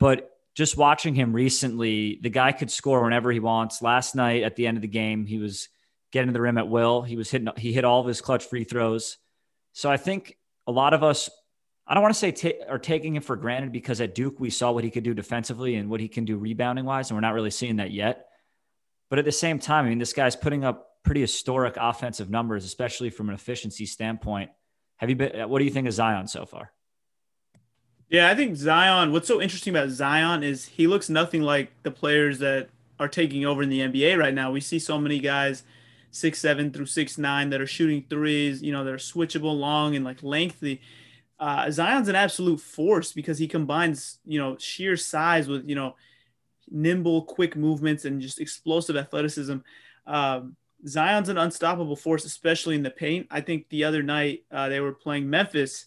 but just watching him recently, the guy could score whenever he wants. Last night at the end of the game, he was getting to the rim at will. He was hitting, he hit all of his clutch free throws. So I think a lot of us, I don't want to say t- are taking him for granted because at Duke we saw what he could do defensively and what he can do rebounding wise, and we're not really seeing that yet. But at the same time, I mean, this guy's putting up pretty historic offensive numbers, especially from an efficiency standpoint. Have you been? Uh, what do you think of Zion so far? Yeah, I think Zion. What's so interesting about Zion is he looks nothing like the players that are taking over in the NBA right now. We see so many guys six seven through six nine that are shooting threes. You know, they're switchable, long and like lengthy. Uh, Zion's an absolute force because he combines you know sheer size with you know nimble, quick movements and just explosive athleticism. Um, Zion's an unstoppable force, especially in the paint. I think the other night uh, they were playing Memphis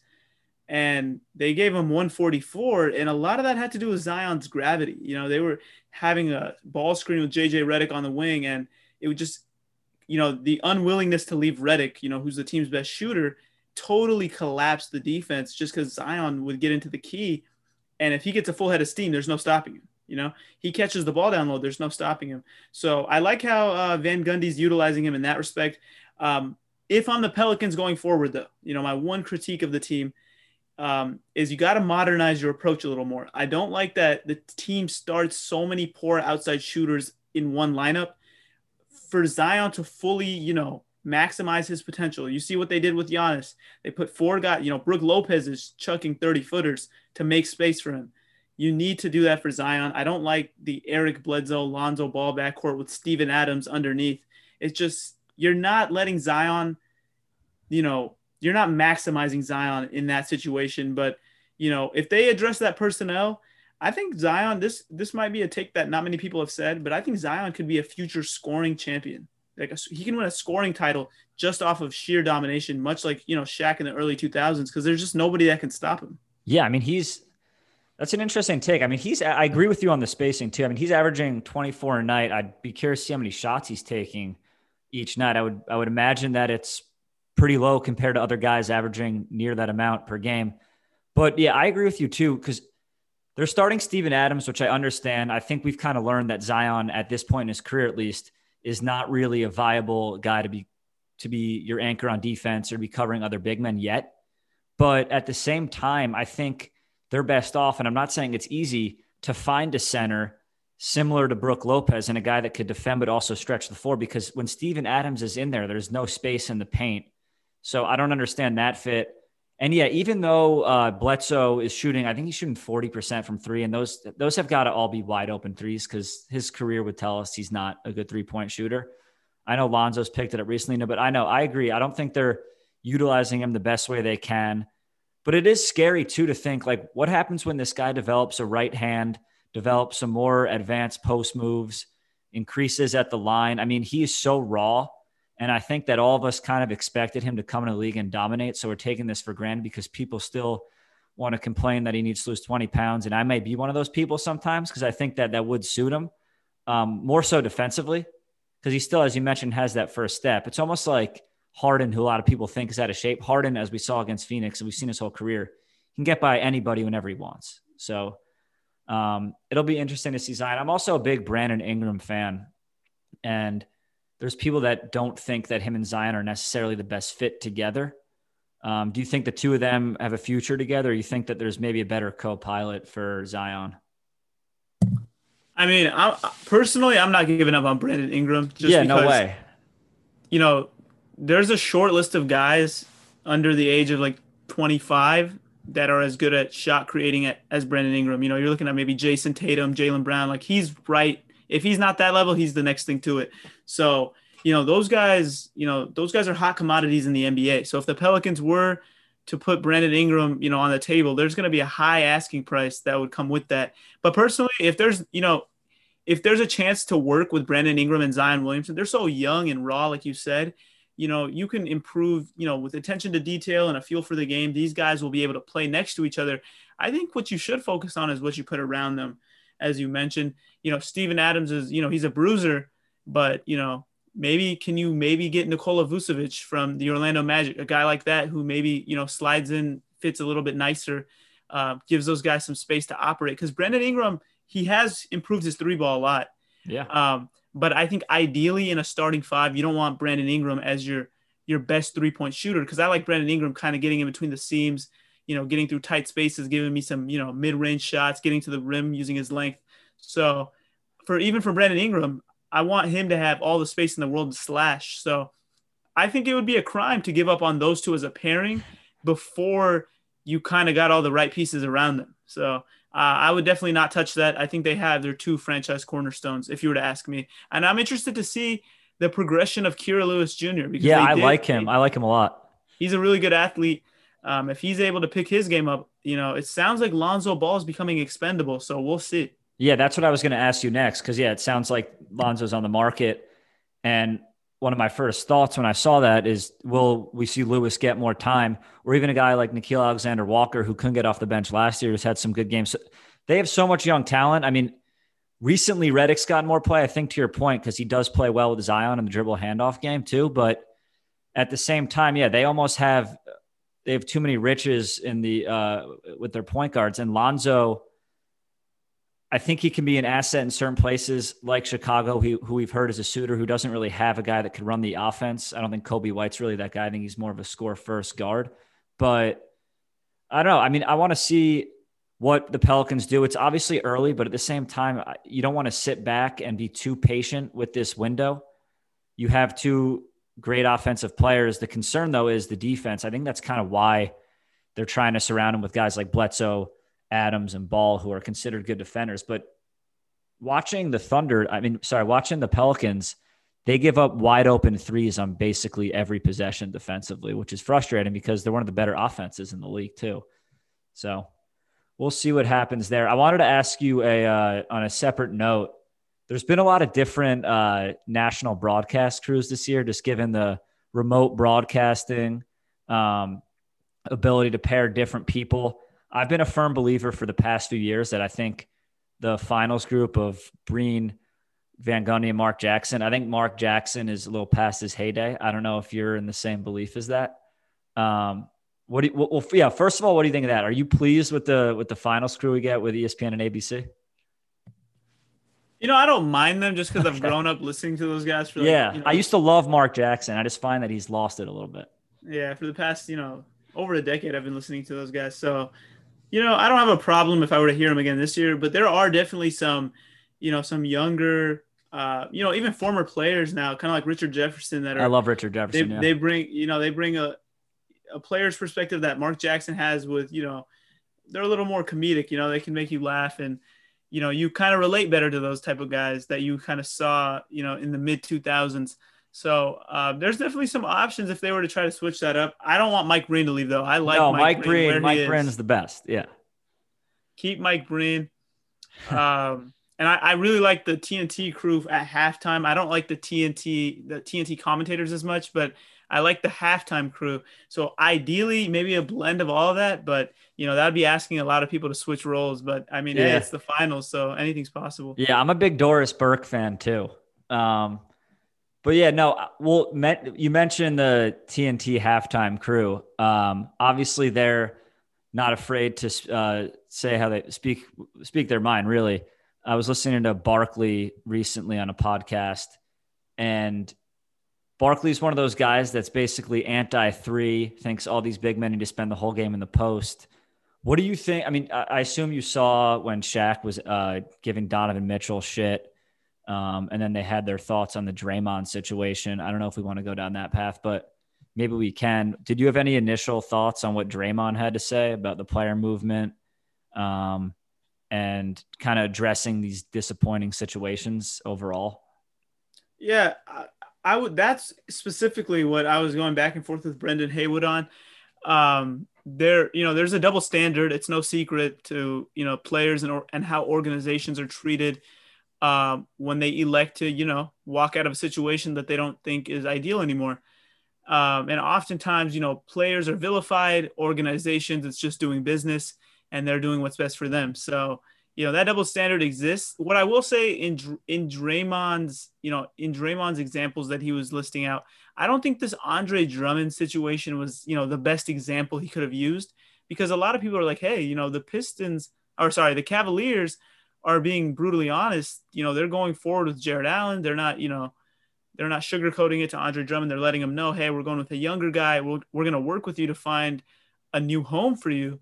and they gave him 144 and a lot of that had to do with zion's gravity you know they were having a ball screen with jj Redick on the wing and it would just you know the unwillingness to leave Redick, you know who's the team's best shooter totally collapsed the defense just because zion would get into the key and if he gets a full head of steam there's no stopping him you know he catches the ball down low there's no stopping him so i like how uh, van gundy's utilizing him in that respect um, if i'm the pelicans going forward though you know my one critique of the team um, is you got to modernize your approach a little more. I don't like that the team starts so many poor outside shooters in one lineup. For Zion to fully, you know, maximize his potential, you see what they did with Giannis. They put four guys, you know, Brook Lopez is chucking 30 footers to make space for him. You need to do that for Zion. I don't like the Eric Bledsoe, Lonzo ball backcourt with Steven Adams underneath. It's just, you're not letting Zion, you know, you're not maximizing Zion in that situation. But you know, if they address that personnel, I think Zion. This this might be a take that not many people have said, but I think Zion could be a future scoring champion. like a, he can win a scoring title just off of sheer domination, much like you know Shaq in the early 2000s, because there's just nobody that can stop him. Yeah, I mean he's that's an interesting take. I mean he's I agree with you on the spacing too. I mean he's averaging 24 a night. I'd be curious to see how many shots he's taking each night. I would I would imagine that it's pretty low compared to other guys averaging near that amount per game. But yeah, I agree with you too because they're starting Steven Adams, which I understand. I think we've kind of learned that Zion, at this point in his career at least, is not really a viable guy to be to be your anchor on defense or be covering other big men yet. But at the same time, I think they're best off, and I'm not saying it's easy to find a center similar to Brook Lopez and a guy that could defend but also stretch the floor because when Steven Adams is in there, there's no space in the paint. So I don't understand that fit. And yeah, even though uh, Bledsoe is shooting, I think he's shooting 40% from three, and those those have got to all be wide open threes because his career would tell us he's not a good three point shooter. I know Lonzo's picked it up recently, but I know I agree. I don't think they're utilizing him the best way they can. But it is scary too to think like what happens when this guy develops a right hand, develops some more advanced post moves, increases at the line. I mean, he is so raw and I think that all of us kind of expected him to come in the league and dominate. So we're taking this for granted because people still want to complain that he needs to lose 20 pounds. And I may be one of those people sometimes because I think that that would suit him um, more so defensively because he still, as you mentioned, has that first step. It's almost like Harden, who a lot of people think is out of shape. Harden, as we saw against Phoenix and we've seen his whole career, can get by anybody whenever he wants. So um, it'll be interesting to see Zion. I'm also a big Brandon Ingram fan. And there's people that don't think that him and Zion are necessarily the best fit together. Um, do you think the two of them have a future together? Or you think that there's maybe a better co-pilot for Zion? I mean, I, personally, I'm not giving up on Brandon Ingram. Just yeah, because, no way. You know, there's a short list of guys under the age of like 25 that are as good at shot creating as Brandon Ingram. You know, you're looking at maybe Jayson Tatum, Jaylen Brown. Like he's right if he's not that level, he's the next thing to it. So, you know, those guys, you know, those guys are hot commodities in the NBA. So if the Pelicans were to put Brandon Ingram, you know, on the table, there's going to be a high asking price that would come with that. But personally, if there's, you know, if there's a chance to work with Brandon Ingram and Zion Williamson, they're so young and raw, like you said. You know, you can improve, you know, with attention to detail and a feel for the game. These guys will be able to play next to each other. I think what you should focus on is what you put around them as you mentioned. You know, Steven Adams is, you know, he's a bruiser, but, you know, maybe can you maybe get Nikola Vucevic from the Orlando Magic, a guy like that who maybe, you know, slides in, fits a little bit nicer, uh, gives those guys some space to operate. Because Brandon Ingram, he has improved his three ball a lot. Yeah. Um, but I think ideally in a starting five, you don't want Brandon Ingram as your your best three point shooter because I like Brandon Ingram kind of getting in between the seams, you know, getting through tight spaces, giving me some, you know, mid range shots, getting to the rim using his length. So, for even for Brandon Ingram, I want him to have all the space in the world to slash. So, I think it would be a crime to give up on those two as a pairing before you kind of got all the right pieces around them. So, uh, I would definitely not touch that. I think they have their two franchise cornerstones, if you were to ask me. And I'm interested to see the progression of Kira Lewis Jr. Because yeah, I did, like him. I like him a lot. He's a really good athlete. Um, if he's able to pick his game up, you know, it sounds like Lonzo Ball is becoming expendable. So we'll see. Yeah, that's what I was going to ask you next. Cause yeah, it sounds like Lonzo's on the market. And one of my first thoughts when I saw that is, will we see Lewis get more time, or even a guy like Nickeil Alexander Walker who couldn't get off the bench last year, who's had some good games. They have so much young talent. I mean, recently Redick's gotten more play. I think to your point because he does play well with Zion in the dribble handoff game too. But at the same time, yeah, they almost have they have too many riches in the uh, with their point guards. And Lonzo, I think he can be an asset in certain places like Chicago, who, who we've heard is a suitor who doesn't really have a guy that could run the offense. I don't think Coby White's really that guy. I think he's more of a score first guard. But I don't know. I mean, I want to see what the Pelicans do. It's obviously early, but at the same time, you don't want to sit back and be too patient with this window. You have two great offensive players. The concern, though, is the defense. I think that's kind of why they're trying to surround him with guys like Bledsoe, Adams, and Ball, who are considered good defenders. But watching the Thunder, I mean, sorry, watching the Pelicans, they give up wide open threes on basically every possession defensively, which is frustrating because they're one of the better offenses in the league, too. So we'll see what happens there. I wanted to ask you a uh, on a separate note there's been a lot of different uh, national broadcast crews this year, just given the remote broadcasting um, ability to pair different people. I've been a firm believer for the past few years that I think the finals group of Breen, Van Gundy, and Mark Jackson. I think Mark Jackson is a little past his heyday. I don't know if you're in the same belief as that. Um, what do you, well, yeah. First of all, what do you think of that? Are you pleased with the with the finals crew we get with ESPN and ABC? You know, I don't mind them just because I've grown up listening to those guys. For like, yeah, you know, I used to love Mark Jackson. I just find that he's lost it a little bit. Yeah, for the past you know over a decade, I've been listening to those guys. So, you know, I don't have a problem if I were to hear them again this year. But there are definitely some, you know, some younger, uh, you know, even former players now, kind of like Richard Jefferson. That are I love Richard Jefferson. They, yeah. they bring you know they bring a a player's perspective that Mark Jackson has with you know they're a little more comedic. You know, they can make you laugh and you know, you kind of relate better to those type of guys that you kind of saw, you know, in the mid 2000s. So uh, there's definitely some options if they were to try to switch that up. I don't want Mike Breen to leave though. I like no, Mike, Mike Breen. Breen Mike Breen's the best. Yeah. Keep Mike Breen. Um, and I, I, really like the TNT crew at halftime. I don't like the TNT the TNT commentators as much, but I like the halftime crew. So ideally, maybe a blend of all of that, but you know, that'd be asking a lot of people to switch roles. But I mean, yeah. hey, it's the finals, so anything's possible. Yeah, I'm a big Doris Burke fan too. Um, but yeah, no, well, you mentioned the TNT halftime crew. Um, obviously, they're not afraid to uh, say how they speak speak their mind. Really, I was listening to Barkley recently on a podcast, and Barkley's one of those guys that's basically anti three, thinks all these big men need to spend the whole game in the post. What do you think? I mean, I assume you saw when Shaq was uh, giving Donovan Mitchell shit, um, and then they had their thoughts on the Draymond situation. I don't know if we want to go down that path, but maybe we can. Did you have any initial thoughts on what Draymond had to say about the player movement um, and kind of addressing these disappointing situations overall? Yeah, I would. That's specifically what I was going back and forth with Brendan Haywood on. Um, there, you know, there's a double standard. It's no secret to you know players and and how organizations are treated um, when they elect to you know walk out of a situation that they don't think is ideal anymore. Um, and oftentimes, you know, players are vilified. Organizations, it's just doing business, and they're doing what's best for them. So you know that double standard exists. What I will say in in Draymond's you know in Draymond's examples that he was listing out, I don't think this Andre Drummond situation was you know the best example he could have used because a lot of people are like, hey, you know the Pistons or sorry the Cavaliers are being brutally honest. You know they're going forward with Jarrett Allen. They're not you know they're not sugarcoating it to Andre Drummond. They're letting him know, hey, we're going with a younger guy. We're, we're going to work with you to find a new home for you.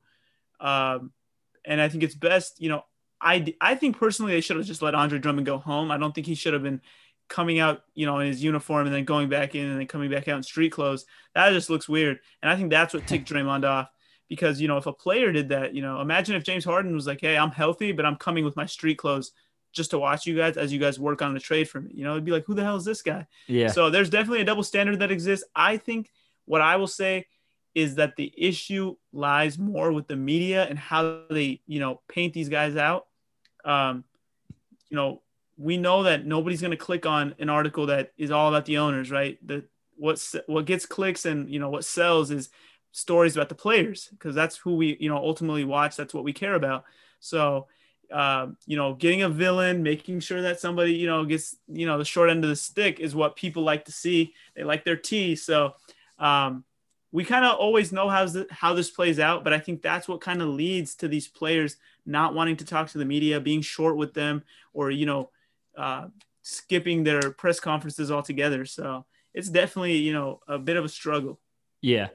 Um, and I think it's best, you know, I, I think personally they should have just let Andre Drummond go home. I don't think he should have been coming out, you know, in his uniform and then going back in and then coming back out in street clothes. That just looks weird. And I think that's what ticked Draymond off because, you know, if a player did that, you know, imagine if James Harden was like, Hey, I'm healthy, but I'm coming with my street clothes just to watch you guys as you guys work on the trade for me. You know, it'd be like, who the hell is this guy? Yeah. So there's definitely a double standard that exists. I think what I will say is that the issue lies more with the media and how they, you know, paint these guys out um, you know, we know that nobody's going to click on an article that is all about the owners, right? The what's what gets clicks and you know what sells is stories about the players because that's who we you know ultimately watch. That's what we care about. So, uh, you know, getting a villain, making sure that somebody you know gets you know the short end of the stick is what people like to see. They like their tea. So, um, we kind of always know how's the, how this plays out, but I think that's what kind of leads to these players not wanting to talk to the media, being short with them, or you know, uh, skipping their press conferences altogether. So it's definitely you know a bit of a struggle. Yeah,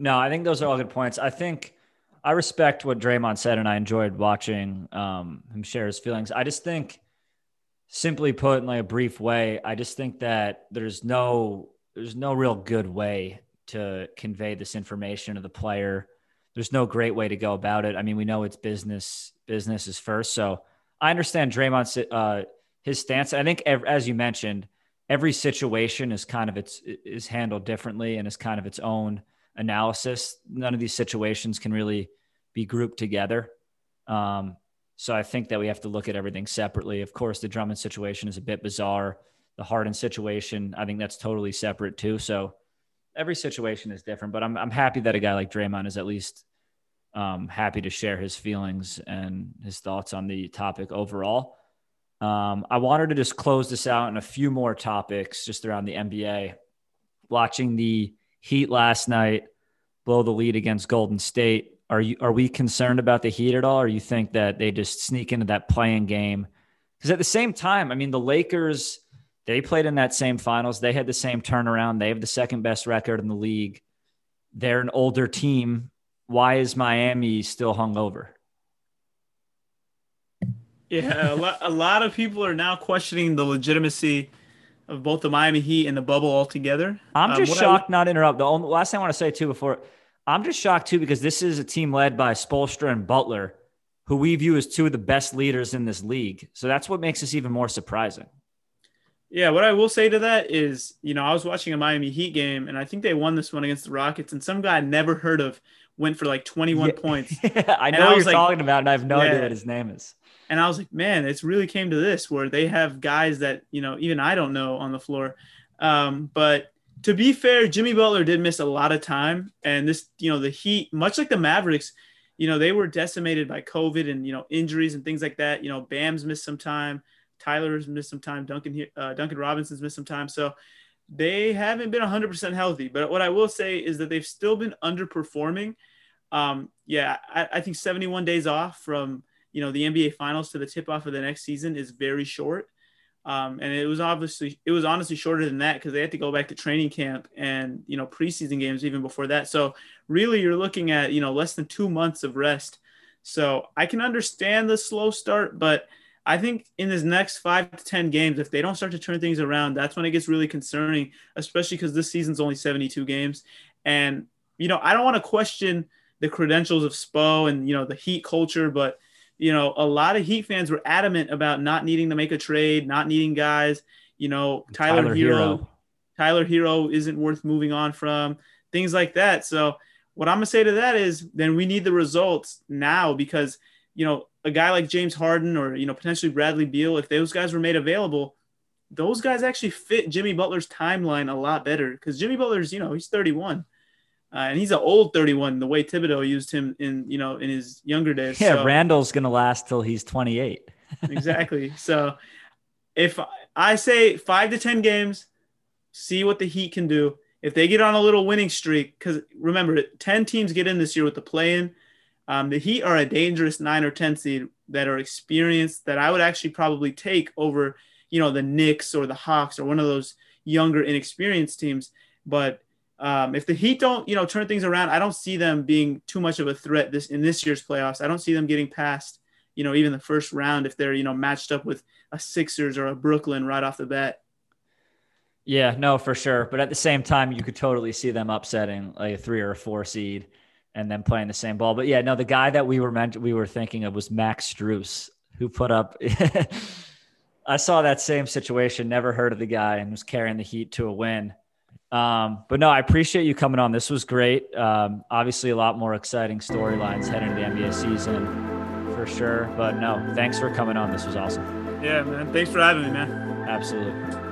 no, I think those are all good points. I think I respect what Draymond said, and I enjoyed watching um, him share his feelings. I just think, simply put, in like a brief way, I just think that there's no there's no real good way to convey this information to the player. There's no great way to go about it. I mean, we know it's business. Business is first. So I understand Draymond's uh, his stance. I think, as you mentioned, every situation is kind of its is handled differently and is kind of its own analysis. None of these situations can really be grouped together. Um, So I think that we have to look at everything separately. Of course, the Drummond situation is a bit bizarre. The Harden situation, I think that's totally separate too. So every situation is different, but I'm, I'm happy that a guy like Draymond is at least um, happy to share his feelings and his thoughts on the topic overall. Um, I wanted to just close this out in a few more topics just around the NBA. Watching the Heat last night blow the lead against Golden State. Are you are we concerned about the Heat at all, or you think that they just sneak into that playing game? Because at the same time, I mean, the Lakers they played in that same finals. They had the same turnaround. They have the second best record in the league. They're an older team. Why is Miami still hung over? Yeah, a lot, a lot of people are now questioning the legitimacy of both the Miami Heat and the bubble altogether. I'm um, just um, shocked, I, not interrupt. The only, last thing I want to say too before I'm just shocked too because this is a team led by Spoelstra and Butler, who we view as two of the best leaders in this league. So that's what makes this even more surprising. Yeah, what I will say to that is, you know, I was watching a Miami Heat game and I think they won this one against the Rockets, and some guy I never heard of went for like 21 yeah. points. I know what you're like, talking about, and I have no yeah. idea what his name is. And I was like, man, it's really came to this where they have guys that, you know, even I don't know on the floor. Um, but to be fair, Jimmy Butler did miss a lot of time. And this, you know, the Heat, much like the Mavericks, you know, they were decimated by COVID and, you know, injuries and things like that. You know, Bam's missed some time. Tyler's missed some time. Duncan, uh, Duncan Robinson's missed some time. So they haven't been 100% healthy. But what I will say is that they've still been underperforming. Um, yeah, I, I think 71 days off from you know the NBA Finals to the tip off of the next season is very short. Um, and it was obviously it was honestly shorter than that because they had to go back to training camp and you know preseason games even before that. So really, you're looking at you know less than two months of rest. So I can understand the slow start, but I think in this next five to ten games, if they don't start to turn things around, that's when it gets really concerning, especially because this season's only 72 games. And you know, I don't want to question the credentials of Spo and you know the Heat culture, but you know, a lot of Heat fans were adamant about not needing to make a trade, not needing guys. You know, Tyler, Tyler Herro, Herro. Tyler Herro isn't worth moving on from, things like that. So, what I'm gonna say to that is, then we need the results now because you know a guy like James Harden or you know potentially Bradley Beal, if those guys were made available, those guys actually fit Jimmy Butler's timeline a lot better because Jimmy Butler's you know he's 31. Uh, and he's an old 31 the way Thibodeau used him in you know in his younger days. Yeah, so, Randle's gonna last till he's 28. exactly. So if I say five to 10 games, see what the Heat can do. If they get on a little winning streak, because remember, 10 teams get in this year with the play in. Um, the Heat are a dangerous nine or 10 seed that are experienced that I would actually probably take over, you know, the Knicks or the Hawks or one of those younger, inexperienced teams. But um, if the Heat don't, you know, turn things around, I don't see them being too much of a threat this in this year's playoffs. I don't see them getting past, you know, even the first round if they're, you know, matched up with a Sixers or a Brooklyn right off the bat. Yeah, no, for sure. But at the same time, you could totally see them upsetting like a three or a four seed and then playing the same ball. But yeah, no, the guy that we were meant we were thinking of was Max Strus, who put up. I saw that same situation. Never heard of the guy and was carrying the Heat to a win. Um, but no, I appreciate you coming on. This was great. Um, obviously, a lot more exciting storylines heading into the NBA season for sure. But no, thanks for coming on. This was awesome. Yeah, man. Thanks for having me, man. Absolutely.